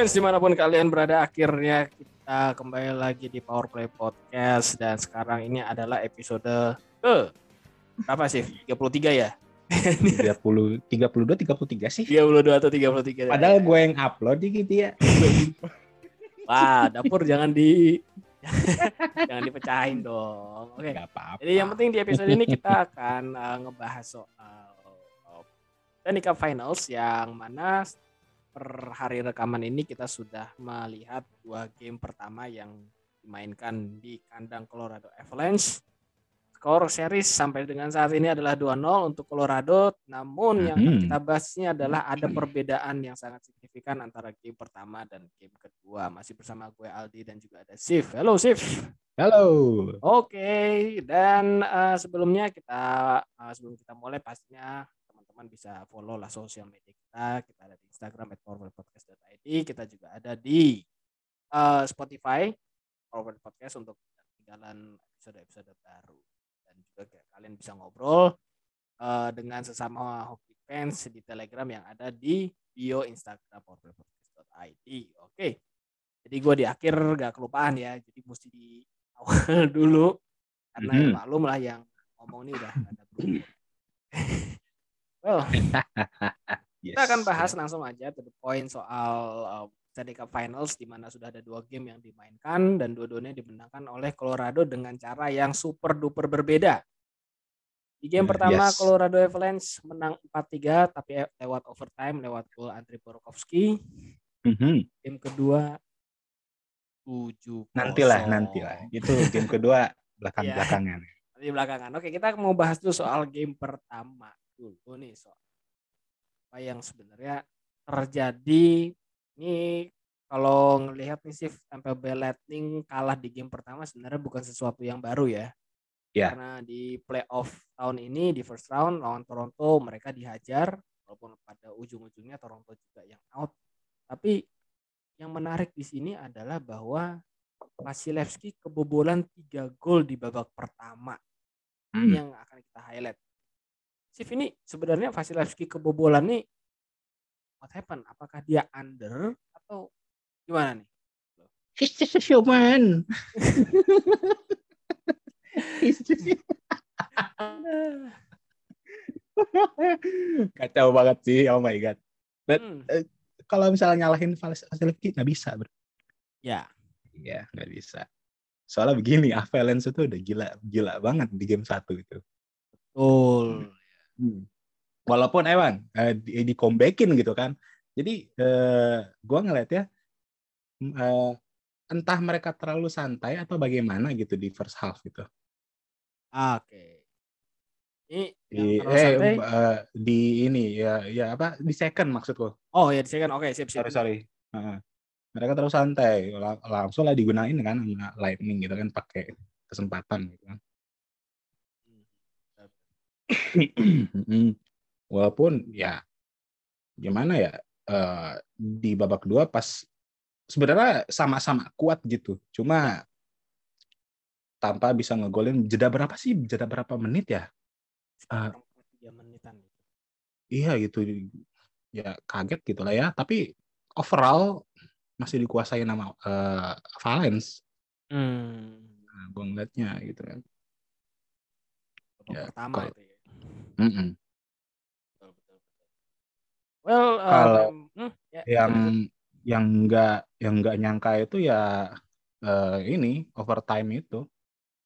fans di mana pun kalian berada, akhirnya kita kembali lagi di Power Play Podcast dan sekarang ini adalah episode ke berapa sih? 33 ya? 30 32 33 sih. 32 atau 33. Padahal gue yang upload gitu ya. Wah, dapur jangan di jangan dipecahin dong. Oke. Gak apa-apa. Jadi yang penting di episode ini kita akan uh, ngebahas soal uh, Stanley Cup Finals yang mana per hari rekaman ini kita sudah melihat dua game pertama yang dimainkan di kandang Colorado Avalanche. Skor series sampai dengan saat ini adalah 2-0 untuk Colorado. Namun yang Mhm. kita bahas ini adalah ada perbedaan yang sangat signifikan antara game pertama dan game kedua. Masih bersama gue Aldi dan juga ada Sif. Halo Sif. Halo. Oke, dan eh, sebelumnya kita eh, sebelum kita mulai pastinya teman-teman bisa follow lah sosial media kita. Kita Instagram @powerpodcast.id. Kita juga ada di eh, Spotify Power Podcast untuk ketinggalan episode-episode baru. Dan juga kalian bisa ngobrol eh, dengan sesama hoki fans di Telegram yang ada di bio Instagram powerpodcast.id. Oke. Jadi gue di akhir gak kelupaan ya. Jadi mesti di awal dulu karena ya Mhm. maklum lah yang ngomong ini udah ada berumur. well, Yes. kita akan bahas langsung aja to the point soal uh, Stanley Cup Finals di mana sudah ada dua game yang dimainkan dan dua-duanya dimenangkan oleh Colorado dengan cara yang super duper berbeda. Di game pertama yes. Colorado Avalanche menang 4-3 tapi lewat overtime lewat gol Andriy Burakovsky. Mhm. Game kedua 7 Nantilah, nantilah. Itu game kedua belakang-belakangan. di belakangan. Oke, kita mau bahas dulu soal game pertama dulu nih soal apa yang sebenarnya terjadi. Ini kalau ngelihat nih sih Bay Lightning kalah di game pertama sebenarnya bukan sesuatu yang baru ya. Ya. Karena di playoff tahun ini di first round lawan Toronto mereka dihajar walaupun pada ujung-ujungnya Toronto juga yang out. Tapi yang menarik di sini adalah bahwa Vasilevski kebobolan 3 gol di babak pertama. Ini Hmm. yang akan kita highlight. Sif ini sebenarnya Vasilevski kebobolan nih what happened? Apakah dia under atau gimana nih? He's just a human. He's just... Kacau banget sih, oh my god. But- Hmm, Kalau misalnya nyalahin Vasilevski nggak bisa, bro. ya, Iya, nggak bisa. Soalnya begini, Avalanche itu udah gila, gila banget di game satu itu. betul. Hmm. Walaupun emang eh, di, di comebackin gitu kan. Jadi eh, gua ngeliat ya, mm, eh, entah mereka terlalu santai atau bagaimana gitu di first half gitu. Oke. Ini Di, eh, santai. eh, di ini ya, ya apa di second maksudku. Oh ya, di second. Oke, siap siap. Sorry sorry. Heeh. mereka terlalu santai, Lang- langsung lah digunain kan lightning gitu kan pakai kesempatan gitu kan. Walaupun ya gimana ya eh, di babak kedua pas sebenarnya sama-sama kuat gitu. Cuma tanpa bisa ngegolin jeda berapa sih? Jeda berapa menit ya? Tiga menitan. gitu. Iya gitu. Ya kaget gitu lah ya. Tapi overall masih dikuasai nama eh, Valens. Hmm. Nah, gue ngeliatnya gitu kan. Ya, pertama kalau- itu ya. Mm-mm. Well, uh, Kalau mem- hmm, ya, yang yang enggak yang enggak nyangka itu ya eh, ini overtime itu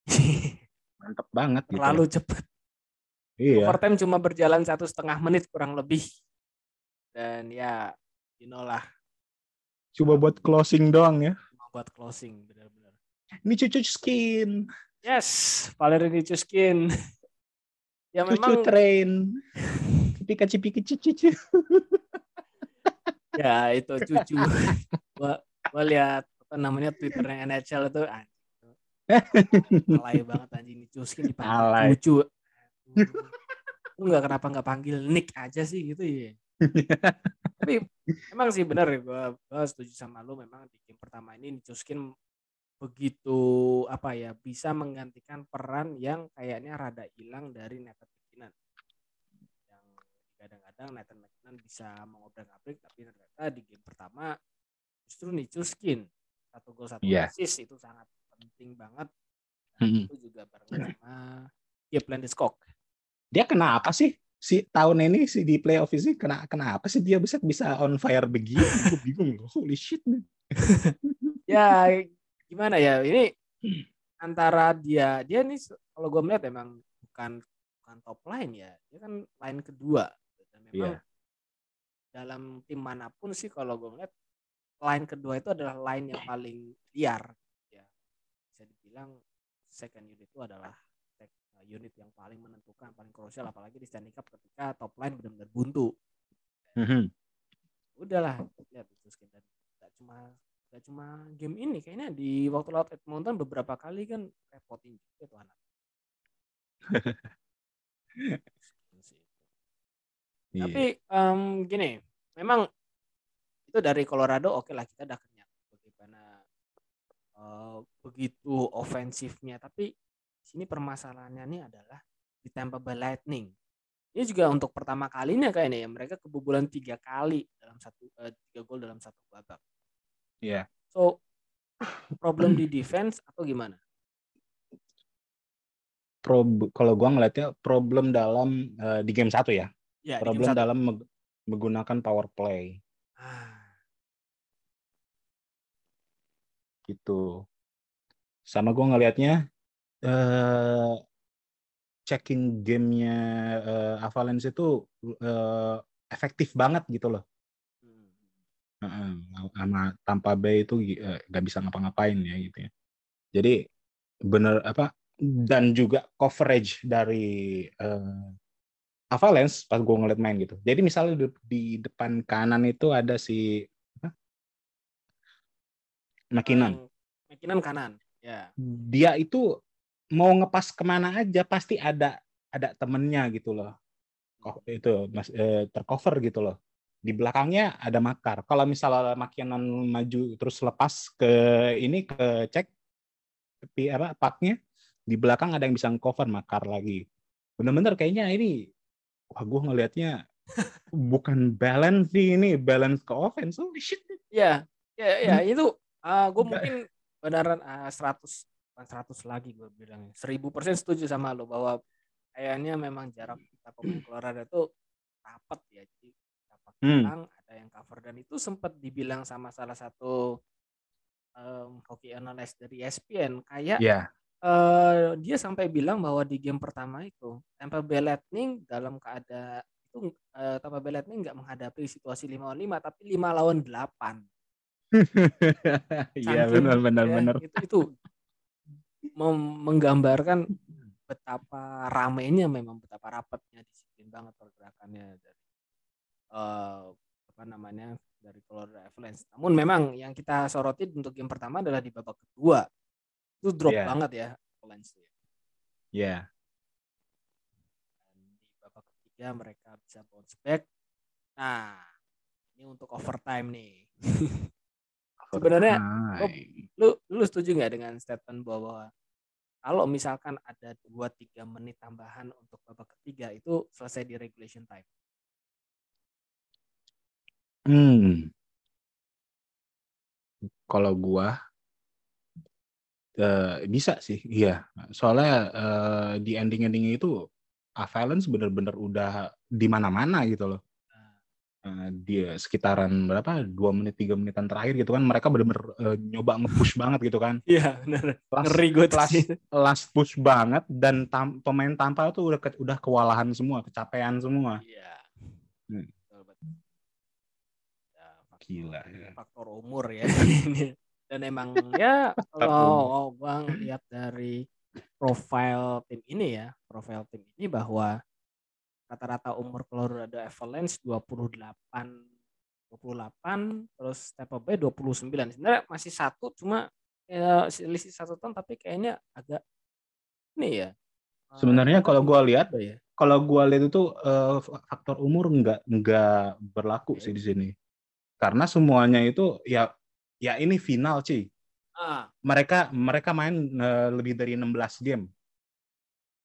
mantep banget gitu. terlalu cepat. iya. Overtime cuma berjalan satu setengah menit kurang lebih. Dan ya, you know lah, Coba buat closing doang ya. cuma buat closing benar-benar. Ini cucu skin, Yes, Valery Nichushkin. ya cucu memang train. Cipika cipiki cucu. ya itu cucu. gua gua lihat apa namanya Twitternya NHL itu anjing. alay banget anjing dipanggil Alay. cucu. Lu nggak kenapa nggak panggil Nick aja sih gitu ya. Tapi emang sih benar ya gua, gua setuju sama lu memang di game pertama ini Nichushkin begitu apa ya bisa menggantikan peran yang kayaknya rada hilang dari Nathan McKinnon yang kadang-kadang Nathan McKinnon bisa mengobrak abrik tapi ternyata di game pertama justru Chuskin satu gol satu Iya. assist itu sangat penting banget. Mm-mm. Itu juga barengan sama Kip Landeskog. Dia kenapa sih si tahun ini si di playoff ini kena kenapa sih dia bisa bisa on fire begini? Gue bingung. Holy shit. Ya gimana ya ini antara dia dia nih se- kalau gue melihat emang bukan bukan top line ya dia kan line kedua dan memang Iya. dalam tim mana pun sih kalau gue melihat line kedua itu adalah line yang paling liar ya bisa dibilang second unit itu adalah sec- unit yang paling menentukan paling krusial apalagi di Stanley Cup ketika top line benar-benar buntu Mhm. udahlah lihat itu dan gak cuma gak cuma game ini kayaknya di waktu laut Edmonton beberapa kali kan repotin juga tuh anak. Iya. tapi em, gini memang itu dari Colorado oke lah kita udah kenyang bagaimana eh, begitu ofensifnya tapi sini permasalahannya ini adalah di Tampa Bay Lightning. Ini juga untuk pertama kalinya kayaknya ya mereka kebobolan tiga kali dalam satu eh, tiga gol dalam satu babak Iya. So problem di defense atau gimana? Prob- kalau gua ngeliatnya problem dalam eh, di game satu ya. Ya, di game Problem satu. dalam meg- menggunakan power play Ah, gitu. Sama gua ngelihatnya eh checking gamenya eh, Avalanche itu eh, efektif banget gitu loh. Sama Tampa Bay itu eh, nggak bisa ngapa-ngapain ya gitu ya. Jadi bener apa dan juga coverage dari eh, Avalanche pas gue ngeliat main gitu. Jadi misalnya di, di depan kanan itu ada si apa? McKinnon. Yang- McKinnon kanan. Ya. Dia itu mau ngepas ke mana aja pasti ada ada temennya gitu loh. Ko- Itu mas eh, tercover gitu loh. Di belakangnya ada Makar. Kalau misalnya McKinnon maju terus lepas ke ini ke cek apa paknya di belakang ada yang bisa cover Makar lagi. Bener-bener kayaknya ini wah gue ngelihatnya bukan balance sih ini balance ke offense. Holy shit. Ya, ya, ya itu gue Enggak. mungkin beneran ah, 100 bukan 100 lagi gue bilang 1000% setuju sama lo bahwa kayaknya memang jarak kita pemain Colorado itu rapat ya jadi rapat Hmm. belakang ada yang cover dan itu sempat dibilang sama salah satu em, hockey analyst dari ESPN kayak Ya. eh, dia sampai bilang bahwa di game pertama itu Tampa Bay Lightning dalam keadaan itu eh, Tampa Bay Lightning nggak menghadapi situasi 5 lawan 5 tapi 5 lawan 8 Iya benar benar ya, benar. itu itu menggambarkan betapa ramainya memang betapa rapatnya disiplin banget pergerakannya dari eh, apa namanya dari Colorado Avalanche. Namun memang yang kita soroti untuk game pertama adalah di babak kedua itu drop Iya. banget ya Avalanche. Ya. Dan di babak ketiga mereka bisa bounce back. Nah ini untuk overtime nih. Sebenarnya Overtime. lu lu setuju nggak dengan statement bahwa kalau misalkan ada 2-3 menit tambahan untuk babak ketiga itu selesai di regulation time. Hmm. Kalau gua eh, bisa sih, iya. Soalnya eh, di ending-endingnya itu Avalanche bener-bener udah di mana-mana gitu loh. Eh, dia sekitaran berapa dua menit tiga menitan terakhir gitu kan mereka bener-bener eh, nyoba nge-push banget gitu kan Iya benar. last, Ngeri gue tuh last, sih. last push banget dan tam- pemain Tampa tuh udah ke- udah kewalahan semua kecapean semua Iya. Hmm. Betul, betul. Ya, faktor, Gila, ya. faktor umur ya. Ini. Dan emang ya kalau bang lihat dari profil tim ini ya, profil tim ini bahwa rata-rata umur Colorado Avalanche 28 28 terus Tampa Bay 29 sebenarnya masih satu cuma ya selisih satu tahun tapi kayaknya agak ini ya. Sebenarnya eh, kalau gua lihat, ya? kalau gua lihat itu eh, faktor umur nggak nggak berlaku sih di sini karena semuanya itu ya ya ini final sih ah. Mereka mereka main eh, lebih dari 16 game.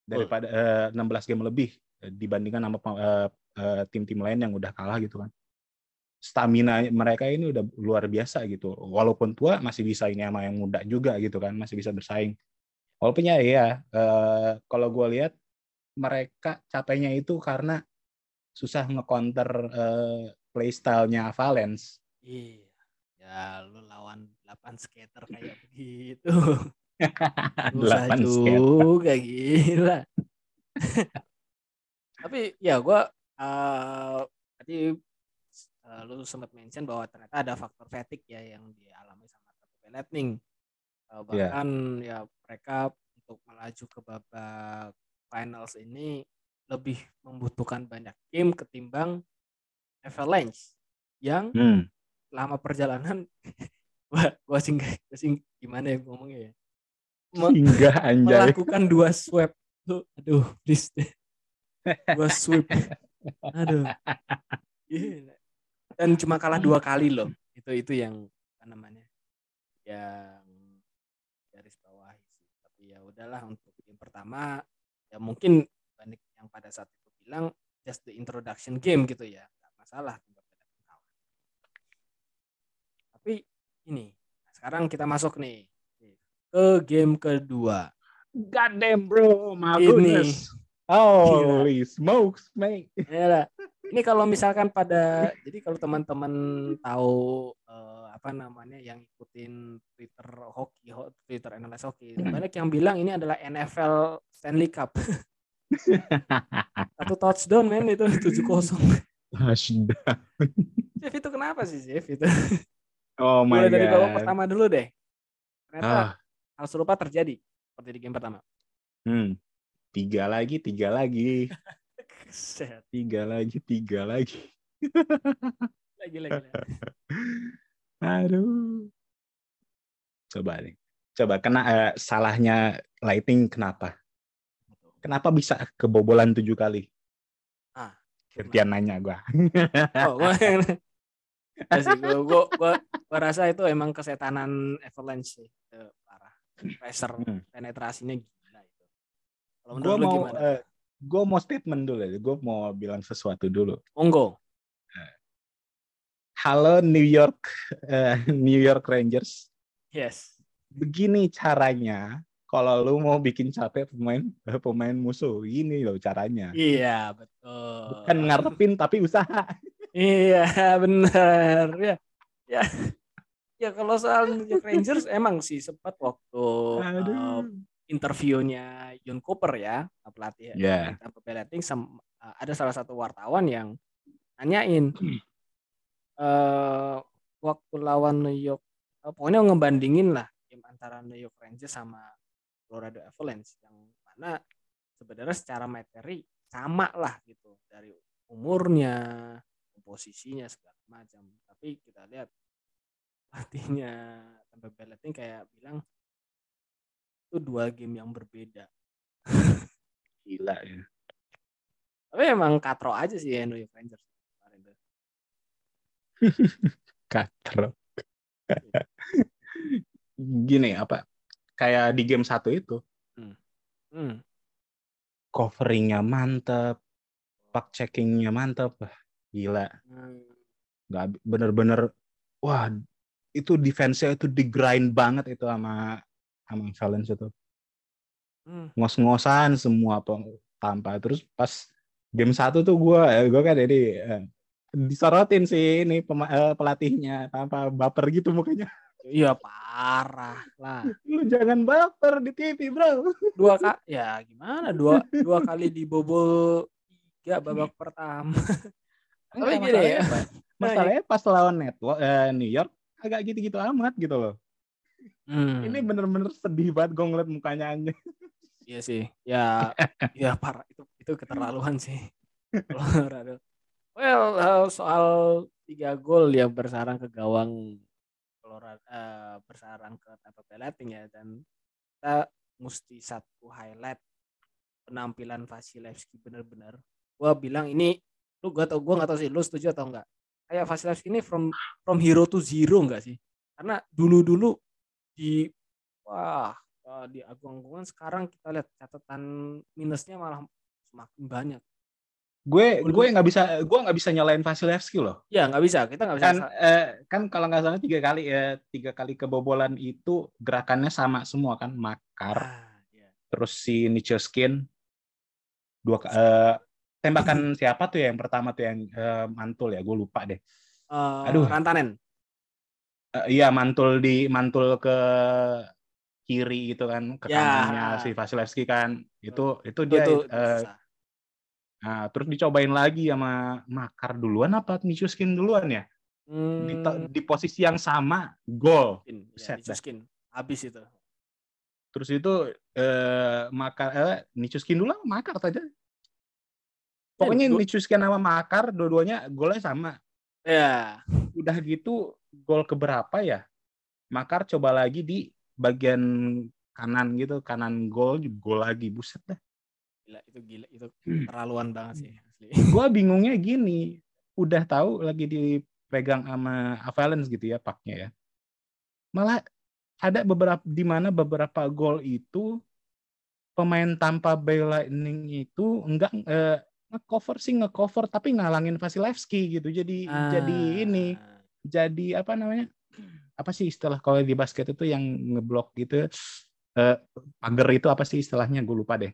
Daripada eh, 16 game lebih eh, dibandingkan sama eh, eh, tim-tim lain yang udah kalah gitu kan. Stamina mereka ini udah luar biasa gitu. Walaupun tua masih bisa ini sama yang muda juga gitu kan, masih bisa bersaing. Walaupun ya ya eh, kalau gue lihat mereka capeknya itu karena susah nge-counter eh, playstyle-nya Valence. Iya. Ya lu lawan 8 skater kayak begitu. Susah 8 skater. juga gila. Tapi ya gue uh, tadi uh, lu sempat mention bahwa ternyata ada faktor fatigue ya yang dialami sama Bay Lightning. Uh, bahkan ya mereka untuk melaju ke babak finals ini lebih membutuhkan banyak game ketimbang Avalanche yang Hmm. selama perjalanan gua sing gua sing gimana ya ngomongnya ya? Me- Hingga anjay. melakukan dua swipe tuh aduh please. Deh dua sweep aduh. Gila. dan cuma kalah dua kali loh. Itu itu yang apa namanya yang garis bawah tapi ya udahlah untuk game pertama ya mungkin banyak yang pada saat itu bilang just the introduction game gitu ya masalah tapi ini sekarang kita masuk nih ke game kedua God damn bro, my Ini. goodness. Holy smokes, mate. Ya lah. Ini kalau misalkan pada jadi kalau teman-teman tahu eh, apa namanya yang ikutin Twitter hoki, ho- Twitter analis hoki, banyak yang bilang ini adalah NFL Stanley Cup. Satu touchdown men itu 7-0. Touchdown. Jeff itu kenapa sih Jeff itu? Oh my Mulai dari babak god. pertama dulu deh. Ternyata Ah, hal serupa terjadi seperti di game pertama. hmm. Tiga lagi, tiga lagi, tiga lagi, tiga lagi. Lagi lagi. lagi. Aduh. Coba nih. Coba kena eh, salahnya lighting kenapa? Kenapa bisa kebobolan tujuh kali? Gantian nanya gua. Oh, gua yang Ya gua, gua, gua, gua rasa itu emang kesetanan Avalanche sih. Itu parah. Pressure Hmm. penetrasinya gila itu. Kalau Gua menurut lu mau gimana? eh, gua mau statement dulu ya. Gua mau bilang sesuatu dulu. Monggo. Halo New York eh, New York Rangers. Yes. Begini caranya kalau lu mau bikin capek pemain eh, pemain musuh. Ini loh caranya. Iya, betul. Bukan ngarepin tapi usaha. Iya, benar. Ya. Ya. Ya kalau soal New York Rangers emang sih sempat waktu eh, Aduh. interviewnya John Cooper ya, pelatih Ya. Tampa Bay Lightning sem- uh, ada salah satu wartawan yang nanyain eh waktu lawan New York eh, pokoknya ngebandingin lah game antara New York Rangers sama Colorado Avalanche yang mana sebenarnya secara materi sama lah gitu dari umurnya posisinya segala macam tapi kita lihat pelatihnya Tampa Bay Lightning kayak bilang itu dua game yang berbeda Gila ya. Tapi emang katro aja sih ya New York Rangers kemarin tuh. Katro. Gini apa? Kayak di game satu itu Hmm. coveringnya mantep, puck checkingnya mantep, gila. Hmm. Nggak bener-bener, wah itu defense-nya itu di grind banget itu sama sama Valence itu. Hmm. ngos-ngosan semua tanpa terus pas game satu tuh gue gue kan jadi eh, disorotin sih ini pema- eh, pelatihnya tanpa baper gitu mukanya Iya parah lah. lu jangan baper di TV bro Dua kak, ya gimana? Dua dua kali dibobol tiga babak pertama. Tapi gini ya. masalahnya, Pak. masalahnya pas lawan network eh, New York agak gitu-gitu amat gitu loh Hmm. ini bener-bener sedih banget gue ngeliat mukanya aja Iya sih. Ya, ya parah itu itu keterlaluan sih. Well, uh, soal tiga gol yang bersarang ke gawang Eh, bersarang ke Bay Lightning ya dan kita mesti satu highlight penampilan Vasilevski bener-bener. Gua bilang ini lu gua tau gua nggak tahu sih lu setuju atau enggak. Kayak Vasilevski ini from from hero to zero enggak sih? Karena dulu-dulu di wah di agung-agungan sekarang kita lihat catatan minusnya malah semakin banyak. Gue gue nggak bisa gue nggak bisa nyalain Vasilevski loh Ya nggak bisa, kita nggak bisa. kan eh, kan kalau nggak salah tiga kali ya tiga kali kebobolan itu gerakannya sama semua kan makar Ah, iya. terus si Nichoskin dua eh, tembakan siapa tuh ya yang pertama tuh yang eh, mantul ya gue lupa deh Eh, Aduh. Rantanen. Eh, iya mantul di mantul ke kiri gitu kan ke Ya. kanannya si Vasilevski kan itu itu dia Itu, itu eh, susah. Nah, terus dicobain lagi sama Makar duluan apa Nichoskin duluan ya di, Hmm, di posisi yang sama gol ya. Nichuskin. Habis itu. terus itu eh, Makar eh, Nichoskin dulu apa Makar saja pokoknya Eh, Nichoskin sama Makar dua-duanya golnya sama Ya. udah gitu gol keberapa ya Makar coba lagi di bagian kanan gitu kanan gol gol lagi buset dah Gila, itu gila, itu Hmm. terlaluan banget sih. Asli. gua bingungnya gini udah tahu lagi dipegang sama Avalanche gitu ya paknya ya malah ada beberapa di mana beberapa gol itu pemain tanpa Bay Lightning itu enggak eh, nge-cover sih nge-cover tapi ngalangin Vasilevski gitu jadi jadi ini Ah. jadi apa namanya apa sih istilah kalau di basket itu yang ngeblok gitu eh pagar itu apa sih istilahnya gue lupa deh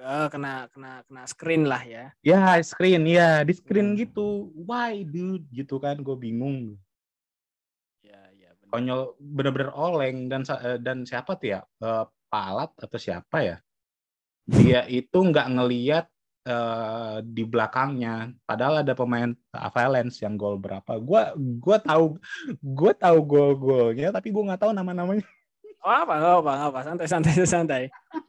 Eh, kena kena kena screen lah ya. ya screen ya di screen Hmm. gitu. Why dude? Gitu kan gue bingung. Ya, ya benar. konyol bener-bener oleng. Dan eh, dan siapa tuh ya? Eh, palat atau siapa ya? Dia itu nggak ngeliat eh, di belakangnya. Padahal ada pemain Avalanche yang gol berapa. Gua gua tahu gua tahu gol-golnya tapi gua nggak tahu nama-namanya Oh, apa, nggak apa, nggak apa, santai, santai, santai.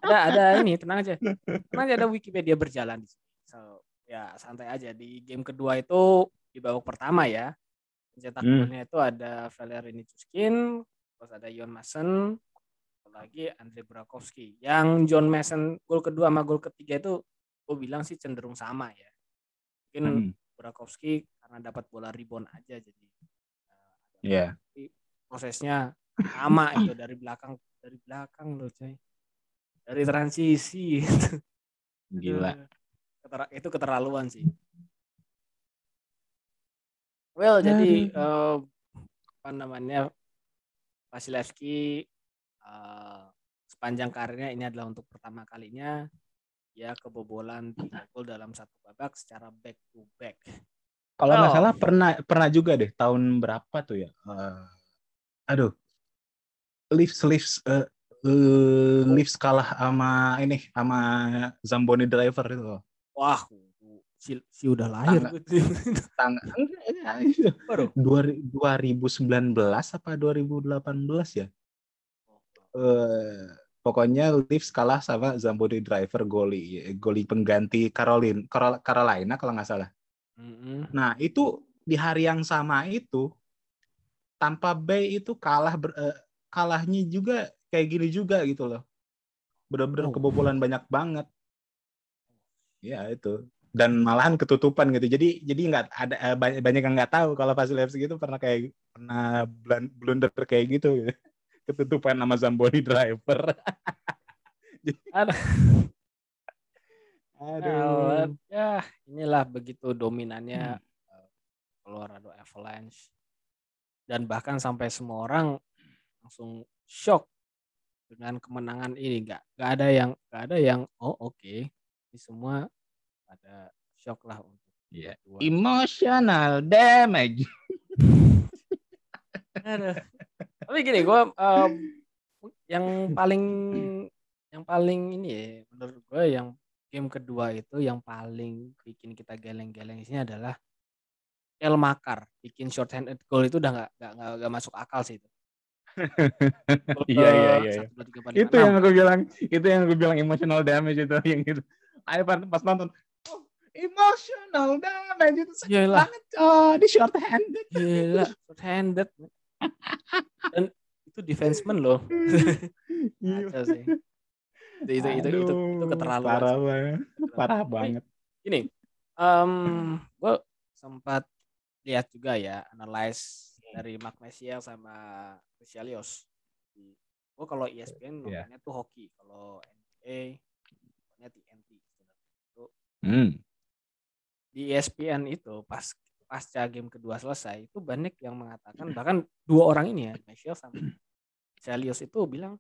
Ada, ada ini, tenang aja. Tenang aja ada Wikipedia berjalan di sini. So, ya santai aja. Di game kedua itu di babak pertama ya, pencetak Hmm. golnya itu ada Valery Nichushkin, terus ada John Mason, lagi Andre Burakovsky. Yang John Mason gol kedua sama gol ketiga itu, gue bilang sih cenderung sama ya. Mungkin Hmm, Burakovsky karena dapat bola rebound aja jadi uh, Iya. prosesnya sama itu dari belakang dari belakang loh coy. Dari transisi. Gila. Ketera- itu keterlaluan sih. Well jadi eh, apa namanya Vasilevski eh, sepanjang karirnya ini adalah untuk pertama kalinya ya kebobolan tiga gol dalam satu babak secara back to back. Kalau nggak Oh. salah pernah pernah juga deh tahun berapa tuh ya? Eh, aduh Leafs Leafs eh, eh, Leafs kalah sama ini sama Zamboni Driver itu wah si, si udah lahir Tangga. gitu. tang enggak, enggak, itu. Baru? Dua- 2019 apa 2018 ya eh pokoknya Leafs kalah sama Zamboni Driver goli goli pengganti Caroline Carol- Carolina kalau nggak salah nah itu di hari yang sama itu tanpa Bay itu kalah ber- eh, kalahnya juga kayak gini juga gitu loh. Benar-benar Oh. kebobolan banyak banget. Ya itu. Dan malahan ketutupan gitu. Jadi jadi nggak ada eh, banyak, banyak yang nggak tahu kalau Vasilevski itu pernah kayak pernah blun- blunder kayak gitu, gitu. ketutupan nama Zamboni driver. Aduh. aduh. Ya inilah begitu dominannya uh, Colorado Avalanche. Dan bahkan sampai semua orang langsung shock dengan kemenangan ini nggak nggak ada yang nggak ada yang oh oke ini semua ada shock lah untuk Iya. dua. emotional damage Aduh. Tapi gini, gue yang paling yang paling ini ya, menurut gue yang game kedua itu yang paling bikin kita geleng-geleng di sini adalah El Makar bikin short handed goal itu udah nggak nggak nggak masuk akal sih itu. Iya, iya, iya, iya. 1, 2, 3, 4, 5, itu yang aku bilang itu yang aku bilang emotional damage itu yang itu Ayo pas nonton oh, emotional damage itu sakit banget oh di short handed Gila, short handed. Dan itu defenseman loh. Kacau sih. Itu itu itu itu, itu keterlaluan. parah banget parah banget Gini, em gue sempat lihat juga ya analyze dari Mark Messier sama Chrysialios. Gue kalau ESPN Iya. nontonnya tuh hoki, kalau NBA nontonnya TNT. hmm. di ESPN itu pas pasca game kedua selesai itu banyak yang mengatakan bahkan dua orang ini ya Michelle sama Celios itu bilang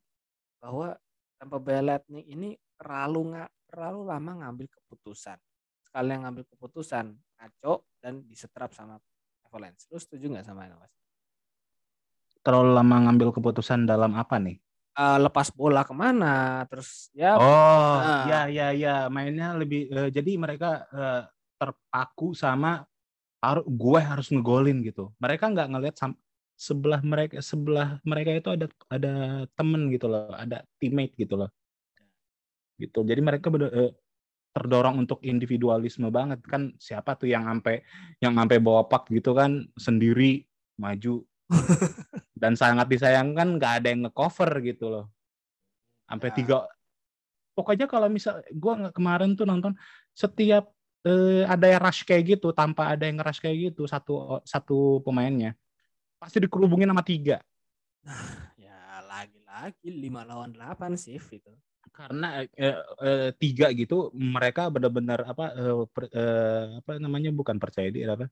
bahwa Tampa Bay Lightning ini terlalu nggak terlalu lama ngambil keputusan sekali yang ngambil keputusan ngaco dan disetrap sama Avalanche. Lu setuju nggak sama itu mas? Terlalu lama ngambil keputusan dalam apa nih? Uh, lepas bola ke mana? Terus ya oh uh, ya ya ya mainnya lebih uh, jadi mereka uh, terpaku sama harus gue harus ngegolin gitu. Mereka nggak ngelihat sebelah mereka sebelah mereka itu ada ada temen gitu loh ada teammate gitu loh. Gitu. Jadi mereka bener, uh, terdorong untuk individualisme banget. Kan siapa tuh yang sampai yang sampai bawa pak gitu kan sendiri maju dan sangat disayangkan nggak ada yang ngecover gitu loh. Sampai ya. tiga pokoknya kalau misal gue kemarin tuh nonton setiap eh, ada yang rush kayak gitu tanpa ada yang rush kayak gitu satu satu pemainnya pasti dikerubungin sama tiga. Ya lagi-lagi lima lawan delapan sih itu. Karena eh, eh, tiga gitu mereka benar-benar apa eh, per, eh, apa namanya bukan percaya diri apa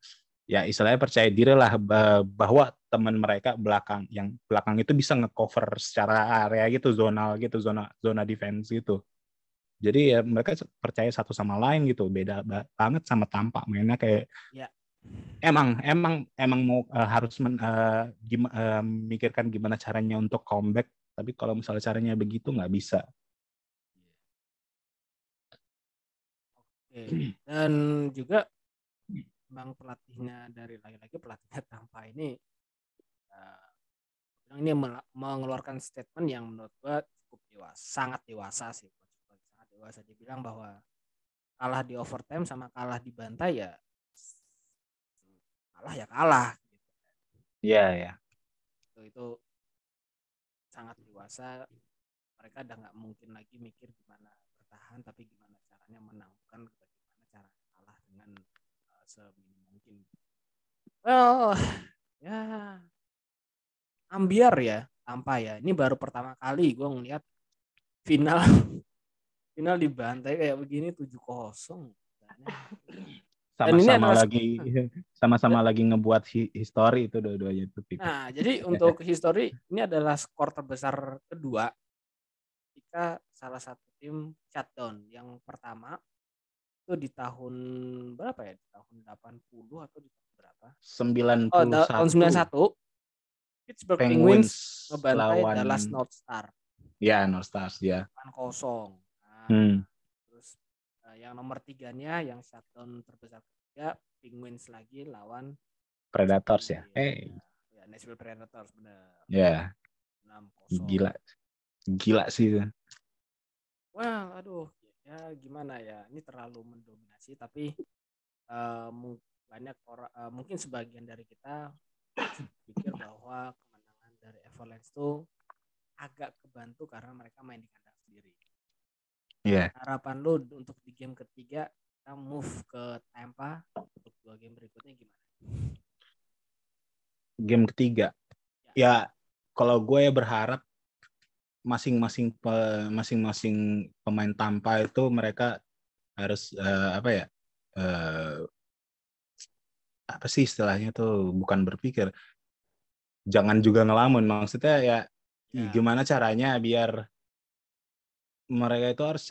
ya istilahnya percaya diri lah bahwa teman mereka belakang yang belakang itu bisa ngecover secara area gitu zonal gitu zona zona defense gitu jadi ya mereka percaya satu sama lain gitu beda banget sama tampak mainnya kayak ya. emang emang emang mau uh, harus men, uh, gim, uh, mikirkan gimana caranya untuk comeback tapi kalau misalnya caranya begitu nggak bisa Oke. Dan juga bang pelatihnya dari lagi-lagi pelatihnya tanpa ini uh, ini mengeluarkan statement yang menurut gua cukup dewasa, sangat dewasa sih, sangat dewasa. Dia bilang bahwa kalah di overtime sama kalah di bantai ya kalah ya kalah. Gitu. Iya yeah, ya. Yeah. Itu itu sangat dewasa. Mereka udah nggak mungkin lagi mikir gimana bertahan, tapi gimana caranya menang, bukan bagaimana cara kalah dengan seminim mungkin. Well, ya ambiar ya, tanpa ya. Ini baru pertama kali gue ngeliat final final dibantai kayak begini tujuh kosong. Sama-sama lagi sama-sama lagi ngebuat histori itu dua-duanya itu. Nah, jadi untuk histori ini adalah skor terbesar kedua ketika salah satu tim shutdown. Yang pertama itu di tahun berapa ya? Di tahun 80 atau di tahun berapa? 91. Oh, tahun 91. Pittsburgh Penguins, Penguins ngebantai lawan... Dallas North Star. Ya, North Stars ya. kosong. Nah, hmm. Terus uh, yang nomor tiganya yang shutdown terbesar ketiga Penguins lagi lawan Predators ya. Eh. Hey. Ya, Nashville Predators benar. Ya. Yeah. Gila. Gila sih itu. Wah, well, aduh ya gimana ya ini terlalu mendominasi tapi uh, banyak orang uh, mungkin sebagian dari kita pikir bahwa kemenangan dari Avalanche itu agak kebantu karena mereka main di kandang sendiri. Yeah. Harapan lu untuk di game ketiga kita move ke Tampa untuk dua game berikutnya gimana? Game ketiga, ya, ya kalau gue ya berharap masing-masing masing-masing pemain Tampa itu mereka harus uh, apa ya uh, apa sih istilahnya tuh bukan berpikir jangan juga ngelamun maksudnya ya, ya. gimana caranya biar mereka itu harus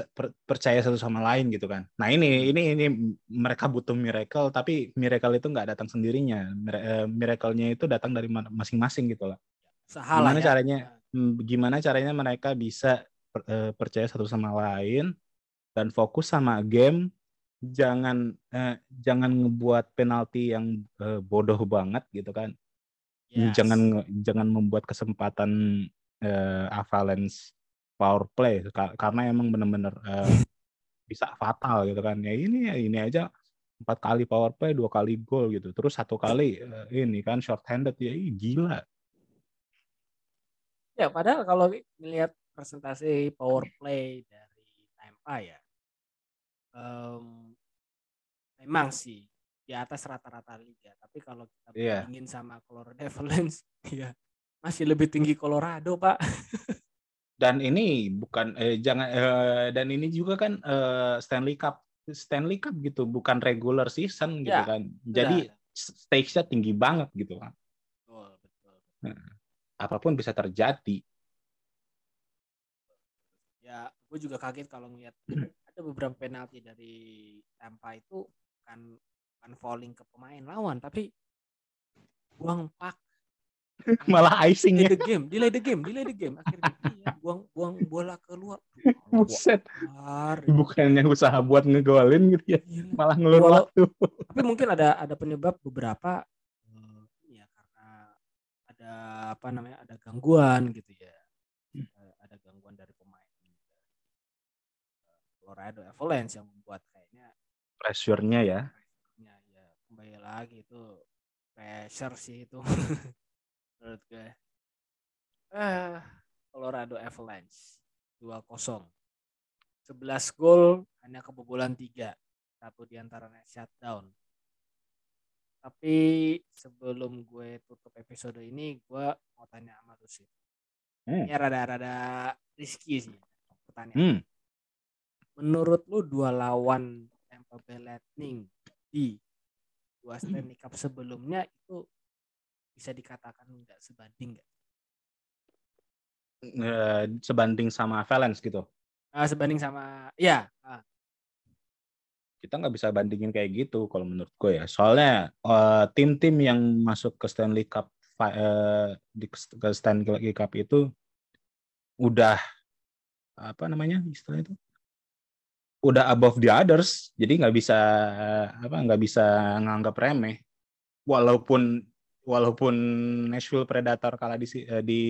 percaya satu sama lain gitu kan. Nah ini hmm. ini ini mereka butuh miracle tapi miracle itu nggak datang sendirinya. Eh, miracle-nya itu datang dari masing-masing gitu lah. Salah gimana ya. caranya? Hmm, gimana caranya mereka bisa uh, percaya satu sama lain dan fokus sama game? Jangan uh, jangan ngebuat penalti yang uh, bodoh banget gitu kan. Yes. jangan jangan membuat kesempatan uh, Avalanche power play karena emang benar-benar uh, bisa fatal gitu kan. Ya ini ini aja empat kali power play dua kali gol gitu. Terus satu kali uh, ini kan short handed ya gila Ya, padahal kalau melihat presentasi power play dari Tampa ya, um, memang sih di atas rata-rata liga. Tapi kalau kita yeah. bandingin sama Colorado Avalanche, ya masih lebih tinggi Colorado, Pak. dan ini bukan eh, jangan eh, dan ini juga kan eh, Stanley Cup Stanley Cup gitu, bukan regular season gitu Ya, kan. Jadi stakes-nya tinggi banget gitu kan. Betul, betul. Apa pun bisa terjadi. Ya, gue juga kaget kalau ngeliat ada beberapa penalti dari Tampa itu kan kan falling ke pemain lawan, tapi buang pak Malah icing delay the game, delay the game, delay the game. Akhirnya iya, buang buang bola keluar. Buset. Bukannya usaha buat ngegolin gitu ya. Gila. Malah ngelur Walau- waktu. Tapi mungkin ada ada penyebab beberapa ada apa namanya ada gangguan gitu ya. Eh, Ada gangguan dari pemain eh, Colorado Avalanche yang membuat kayaknya Pressure-nya ya. ya, ya kembali lagi itu pressure sih itu. Menurut gue. Eh Colorado Avalanche 2-0 11 gol hanya kebobolan 3 satu di antaranya shutdown tapi sebelum gue tutup episode ini gue mau tanya sama lu sih Hmm. ini rada-rada risky sih pertanyaan Hmm. menurut lu dua lawan Tampa Bay Lightning di dua Stanley Cup sebelumnya itu bisa dikatakan nggak sebanding nggak? Sebanding sama Valence gitu. Ah, sebanding sama ya ah, kita nggak bisa bandingin kayak gitu kalau menurut gue ya. Soalnya eh, tim-tim yang masuk ke Stanley Cup eh, di ke Stanley Cup itu udah apa namanya istilah itu? Udah above the others, jadi nggak bisa apa nggak bisa nganggap remeh. Walaupun walaupun Nashville Predator kalah di eh, di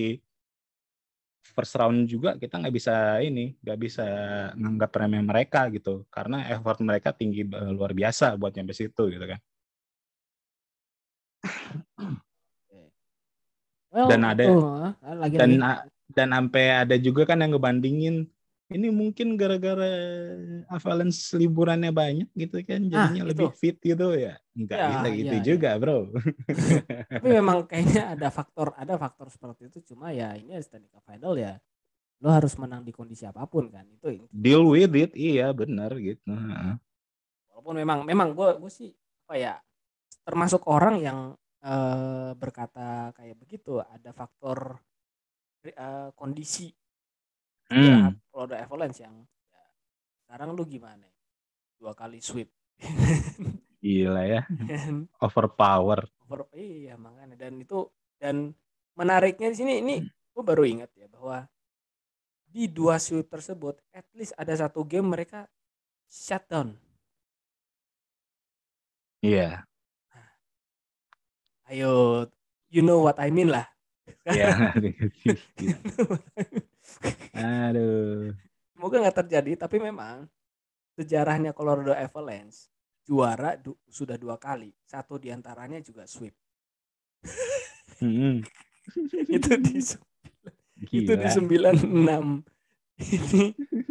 first round juga kita nggak bisa ini nggak bisa nganggap remeh mereka gitu. Karena effort mereka tinggi eh, luar biasa buat nyampe situ gitu kan. Well, Dan ada- lagi dan lagi dan sampai ada juga kan yang ngebandingin ini mungkin gara-gara Avalanche liburannya banyak gitu kan jadinya itu. lebih fit gitu ya nggak Ya, bisa gitu ya, ya. juga bro tapi memang kayaknya ada faktor ada faktor seperti itu cuma ya ini Stanley Cup Final ya lo harus menang di kondisi apa pun kan itu deal with it iya benar gitu walaupun memang memang gue gue sih apa ya termasuk orang yang eh, berkata kayak begitu ada faktor eh, kondisi Hmm. kalau ada Avalanche yang ya, sekarang lu gimana? Dua kali sweep. Gila ya. Overpower. Over- iya makanya. Dan itu dan menariknya di sini ini gue baru ingat ya bahwa di dua sweep tersebut at least ada satu game mereka shutdown iya. Ayo you know what I mean lah Iya. Aduh. semoga nggak terjadi tapi memang sejarahnya Colorado Avalanche juara du- sudah dua kali satu di antaranya juga sweep Mm-mm. itu di itu di Gila. 96 ini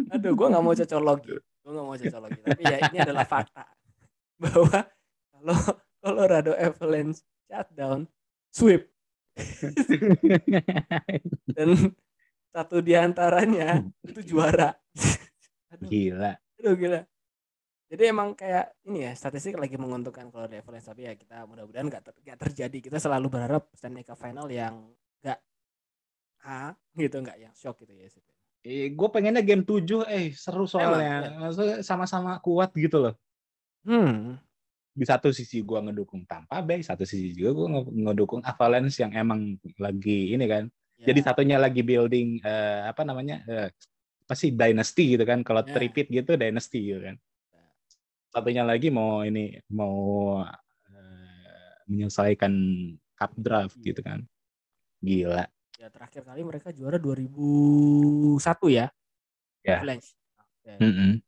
aduh gue nggak mau cocologi gue nggak mau cocologi tapi ya ini adalah fakta bahwa kalau Colorado Avalanche shutdown sweep dan satu di antaranya itu juara. Aduh, Gila. aduh gila. Jadi emang kayak ini ya statistik lagi menguntungkan kalau Avalanche tapi ya kita mudah-mudahan nggak ter- terjadi. Kita selalu berharap Stanley Cup Final yang nggak ah gitu nggak yang shock gitu ya Eh, gue pengennya game 7 eh seru soalnya. Emang, Maksudnya sama-sama kuat gitu loh. hmm Di satu sisi gue ngedukung Tampa Bay, satu sisi juga gue ngedukung Avalanche yang emang lagi ini kan. ya. Jadi satunya lagi building eh, apa namanya? eh, apa sih dynasty gitu kan. Kalau Ya. tripit gitu dynasty gitu kan. Satunya lagi mau ini mau eh, menyelesaikan cup draft gitu kan. Gila. ya terakhir kali mereka juara 2001 ya Ya. Avalanche Oke. Mm-mm.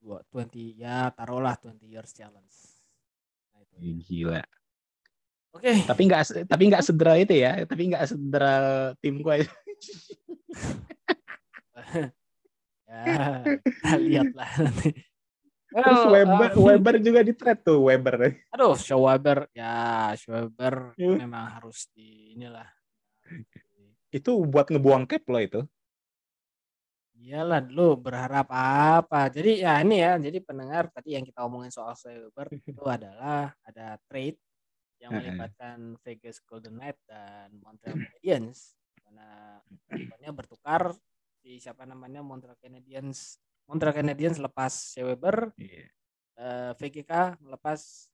Dua- 20 ya taruhlah 20 years challenge. Gila. oke Tapi nggak tapi nggak sedera itu ya. Tapi nggak sedera tim gue. ya kita lihat lah nanti Terus Well, Weber, uh, Weber juga di trade tuh Weber. aduh Schwaber ya Schwaber Ya. memang harus di inilah Itu buat ngebuang cap loh itu. Iyalah dulu berharap apa. Jadi ya ini ya, jadi pendengar tadi yang kita omongin soal Weber itu adalah ada trade yang melibatkan Vegas Golden Knight dan Montreal Canadiens. Karena pokoknya bertukar di siapa namanya Montreal Canadiens. Montreal Canadiens lepas Weber, yeah. uh, VGK melepas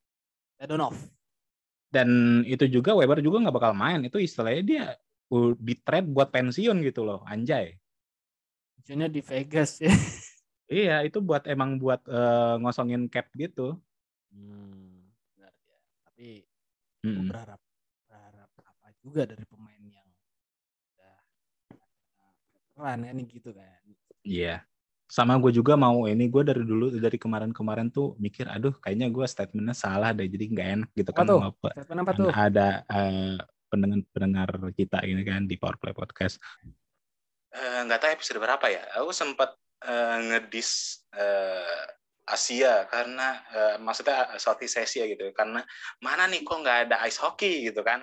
Dadonov. Dan itu juga Weber juga nggak bakal main. Itu istilahnya dia di trade buat pensiun gitu loh, anjay. Pensiunnya di Vegas ya. iya, itu buat emang buat uh, ngosongin cap gitu. Hmm, benar ya. Tapi hmm. berharap berharap apa juga dari pemain yang udah keren kan gitu kan. Iya sama gue juga mau ini gue dari dulu dari kemarin-kemarin tuh mikir aduh kayaknya gue statementnya salah deh jadi nggak enak gitu kan apa apa, apa tuh? ada uh, pendengar pendengar kita ini kan di Power Play Podcast eh, nggak uh, tahu episode berapa ya. Aku sempat uh, ngedis uh, Asia karena uh, maksudnya Southeast Asia gitu. Karena mana nih kok nggak ada ice hockey gitu kan?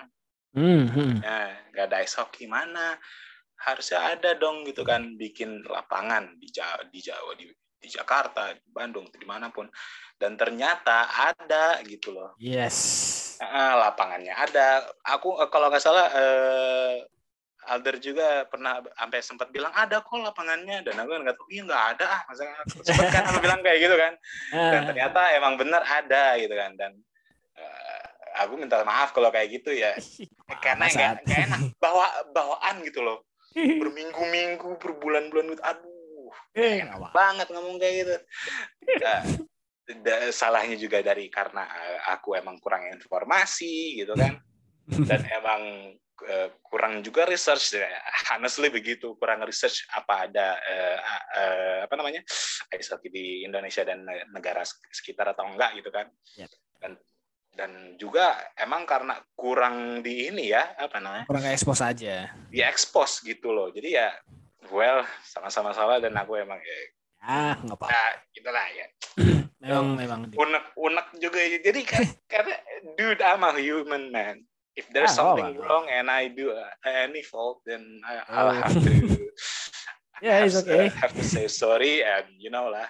Mm -hmm. ya nggak ada ice hockey mana? Harusnya ada dong gitu kan bikin lapangan di Jawa di Jawa di, di Jakarta di Bandung di mana pun dan ternyata ada gitu loh. Yes. Uh, lapangannya ada. Aku uh, kalau nggak salah uh, Alder juga pernah sampai sempat bilang ada kok lapangannya. Dan aku nggak tahu iya nggak ada ah masa sempat kan aku bilang kayak gitu kan. Dan ternyata emang benar ada gitu kan. Dan uh, aku minta maaf kalau kayak gitu ya. Karena nggak enak. bawa bawaan gitu loh. Berminggu-minggu berbulan-bulan gitu. Aduh eh, enak banget ngomong kayak gitu. Nah, salahnya juga dari karena eh, aku emang kurang informasi gitu kan. Dan emang uh, kurang juga research honestly begitu kurang research apa ada uh, uh, apa namanya hockey di Indonesia dan negara sekitar atau enggak gitu kan. Yep. dan dan juga emang karena kurang di ini ya apa namanya kurang ekspos aja. di ekspos gitu loh. Jadi ya well sama-sama salah dan aku emang ya ah nggak apa nah, gitulah ya. Memang memang. Unek unek juga ya. jadi kan karena dude I'm a human man if there's ah, something oh, wrong and I do any fault then I, I'll oh. have to yeah it's okay have to say sorry and you know lah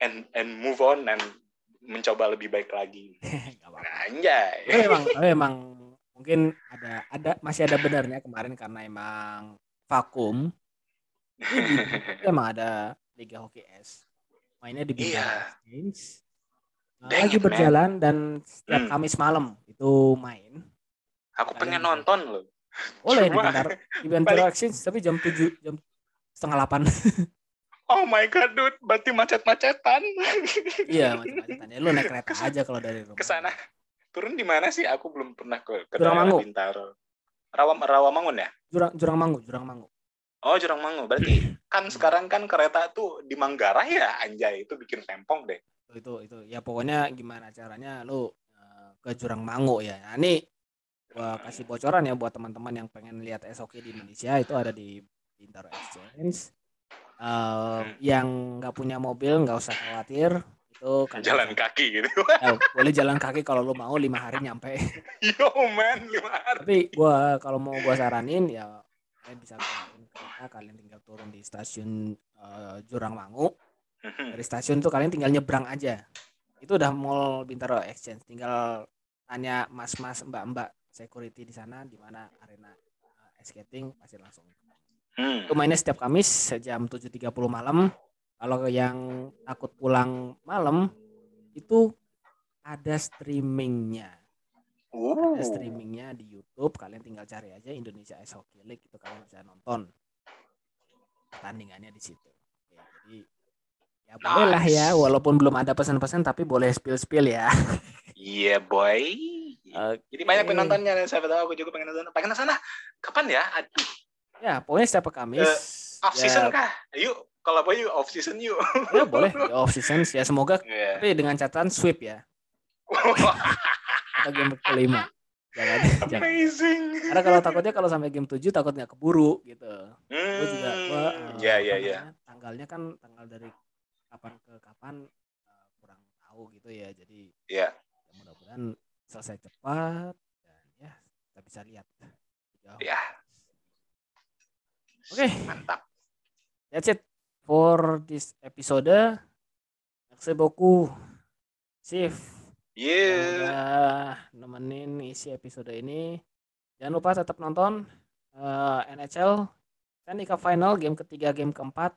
and and move on and mencoba lebih baik lagi. nah, anjay. Memang, memang mungkin ada ada masih ada benarnya kemarin karena emang vakum. emang ada Liga Hoki S. Mainnya di iya. Nah, lagi berjalan man. dan setiap hmm. Kamis malam itu main. Aku pengen nonton loh. Boleh Cuma, di Bintaro, di Bintaro Exchange tapi jam 7 jam setengah 8. Oh my god, dude, berarti macet-macetan. iya, macet-macetan. Ya, lu naik kereta aja kalau dari rumah. Ke sana. Turun di mana sih? Aku belum pernah ke, ke Jurang Mangu. Bintaro. Rawa Rawamangun ya? Jurang Jurang Mangu, Jurang Mangu. Oh, Jurang Mangu. Berarti kan sekarang kan kereta tuh di Manggarai ya, anjay. Itu bikin pempong deh. Itu itu. Ya pokoknya gimana caranya lu uh, ke Jurang Mangu ya. Nah, ini gua kasih bocoran ya buat teman-teman yang pengen lihat SOK di Indonesia. Itu ada di Bintaro Exchange. Uh, yang nggak punya mobil nggak usah khawatir. Itu kan jalan kaki gitu. Ya, boleh jalan kaki kalau lo mau lima hari nyampe. Yo man lima hari. Tapi gua kalau mau gua saranin ya kalian bisa kereta. Kalian tinggal turun di stasiun uh, Jurang Mangu. dari stasiun tuh kalian tinggal nyebrang aja itu udah mall Bintaro Exchange tinggal tanya mas-mas mbak-mbak security di sana di mana arena uh, skating pasti langsung Hmm. Itu mainnya setiap Kamis jam 7.30 malam. Kalau yang takut pulang malam itu ada streamingnya. Ada streamingnya di YouTube. Kalian tinggal cari aja Indonesia Ice Hockey League itu kalian bisa nonton pertandingannya di situ. Ya, jadi ya nice. boleh lah ya, walaupun belum ada pesan-pesan tapi boleh spill-spill ya. Iya yeah, boy. Okay. Jadi banyak penontonnya dan saya tahu aku juga pengen nonton. Pengen sana kapan ya? Aduh Ya, pokoknya setiap Kamis. Uh, off season ya, kah? Yuk, kalau apa yuk off season yuk. Ya boleh, ya, off season ya semoga yeah. tapi dengan catatan sweep ya. Atau game kelima. Jangan, Amazing. Jangan. Karena kalau takutnya kalau sampai game 7 takut nggak keburu gitu. Hmm, gue juga uh, ya ya ya. Tanggalnya kan tanggal dari kapan ke kapan uh, kurang tahu gitu ya. Jadi yeah. ya mudah-mudahan selesai cepat dan ya kita bisa lihat. Ya. Oke. Okay. Mantap. that's it for this episode. Merci beaucoup. Sif. Yeah. udah nemenin isi episode ini. Jangan lupa tetap nonton eh, NHL Stanley Cup Final game ketiga game keempat.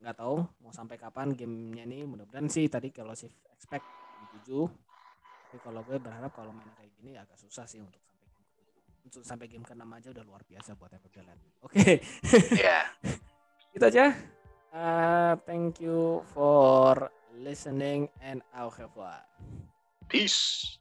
Nggak tahu mau sampai kapan gamenya ini. Mudah-mudahan sih tadi kalau sih expect tujuh. Tapi kalau gue berharap kalau main kayak gini agak susah sih untuk sampai game. Untuk sampai game ke-6 aja udah luar biasa buat Land. Oke. Yeah. gitu aja. Uh, thank you for listening and au revoir. Peace.